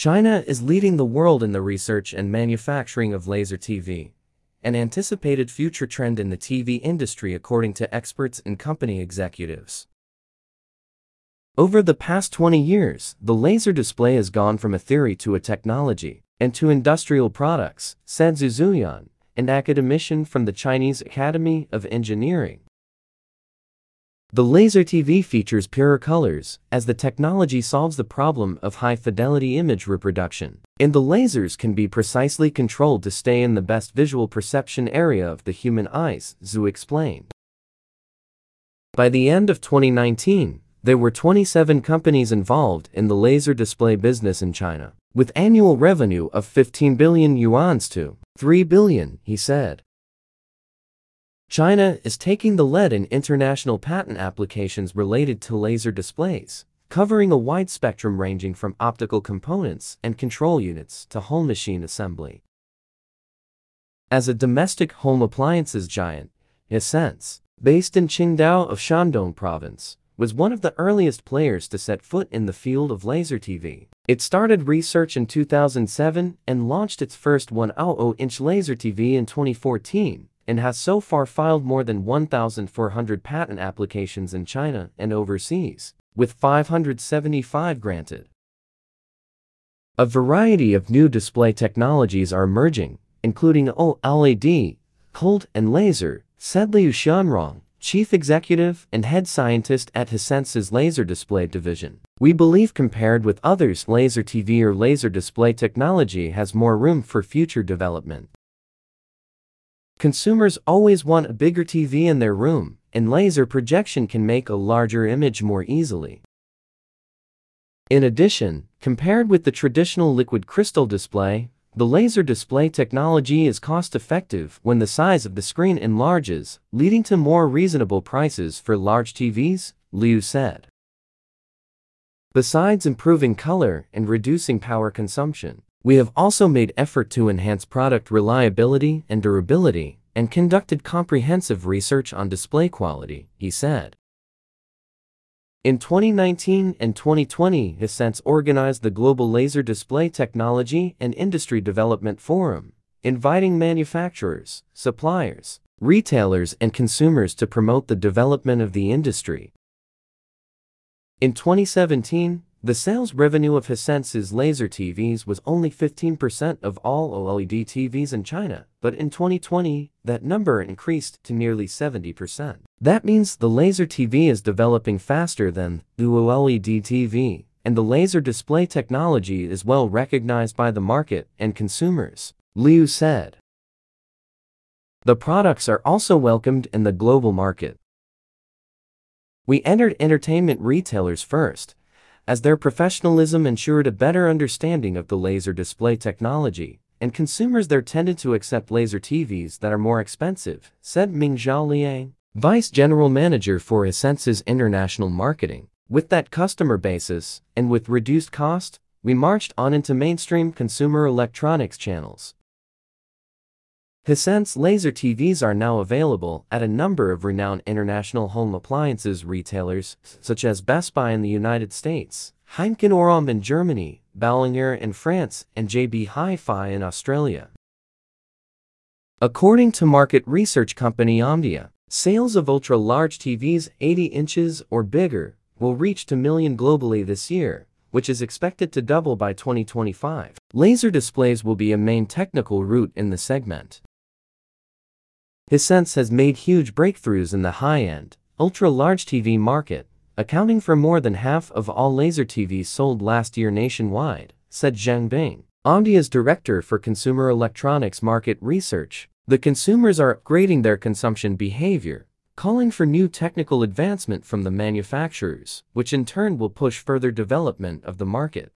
China is leading the world in the research and manufacturing of laser TV, an anticipated future trend in the TV industry according to experts and company executives. Over the past 20 years, the laser display has gone from a theory to a technology and to industrial products, said Zhu Zuyan, an academician from the Chinese Academy of Engineering. The laser TV features purer colors, as the technology solves the problem of high-fidelity image reproduction. And the lasers can be precisely controlled to stay in the best visual perception area of the human eyes, Zhu explained. By the end of 2019, there were 27 companies involved in the laser display business in China, with annual revenue of 15 billion yuan to 3 billion, he said. China is taking the lead in international patent applications related to laser displays, covering a wide spectrum ranging from optical components and control units to whole machine assembly. As a domestic home appliances giant, Hisense, based in Qingdao of Shandong province, was one of the earliest players to set foot in the field of laser TV. It started research in 2007 and launched its first 100-inch laser TV in 2014, and has so far filed more than 1,400 patent applications in China and overseas, with 575 granted. A variety of new display technologies are emerging, including OLED, cold and laser, said Liu Xianrong, chief executive and head scientist at Hisense's laser display division. We believe compared with others laser TV or laser display technology has more room for future development. Consumers always want a bigger TV in their room, and laser projection can make a larger image more easily. In addition, compared with the traditional liquid crystal display, the laser display technology is cost-effective when the size of the screen enlarges, leading to more reasonable prices for large TVs, Liu said. Besides improving color and reducing power consumption, we have also made effort to enhance product reliability and durability and conducted comprehensive research on display quality, he said. In 2019 and 2020, Hisense organized the Global Laser Display Technology and Industry Development Forum, inviting manufacturers, suppliers, retailers and consumers to promote the development of the industry. In 2017, the sales revenue of Hisense's laser TVs was only 15% of all OLED TVs in China, but in 2020, that number increased to nearly 70%. That means the laser TV is developing faster than the OLED TV, and the laser display technology is well recognized by the market and consumers, Liu said. The products are also welcomed in the global market. We entered entertainment retailers first, as their professionalism ensured a better understanding of the laser display technology, and consumers there tended to accept laser TVs that are more expensive, said Mingzhao Liang, Vice General Manager for Hisense's international marketing. With that customer basis, and with reduced cost, we marched on into mainstream consumer electronics channels. Hisense laser TVs are now available at a number of renowned international home appliances retailers, such as Best Buy in the United States, Heimkinoraum in Germany, Boulanger in France, and JB Hi-Fi in Australia. According to market research company Omdia, sales of ultra-large TVs 80 inches or bigger will reach 2 million globally this year, which is expected to double by 2025. Laser displays will be a main technical route in the segment. Hisense has made huge breakthroughs in the high-end, ultra-large TV market, accounting for more than half of all laser TVs sold last year nationwide, said Zhang Bing, Omdia's director for consumer electronics market research. The consumers are upgrading their consumption behavior, calling for new technical advancement from the manufacturers, which in turn will push further development of the market.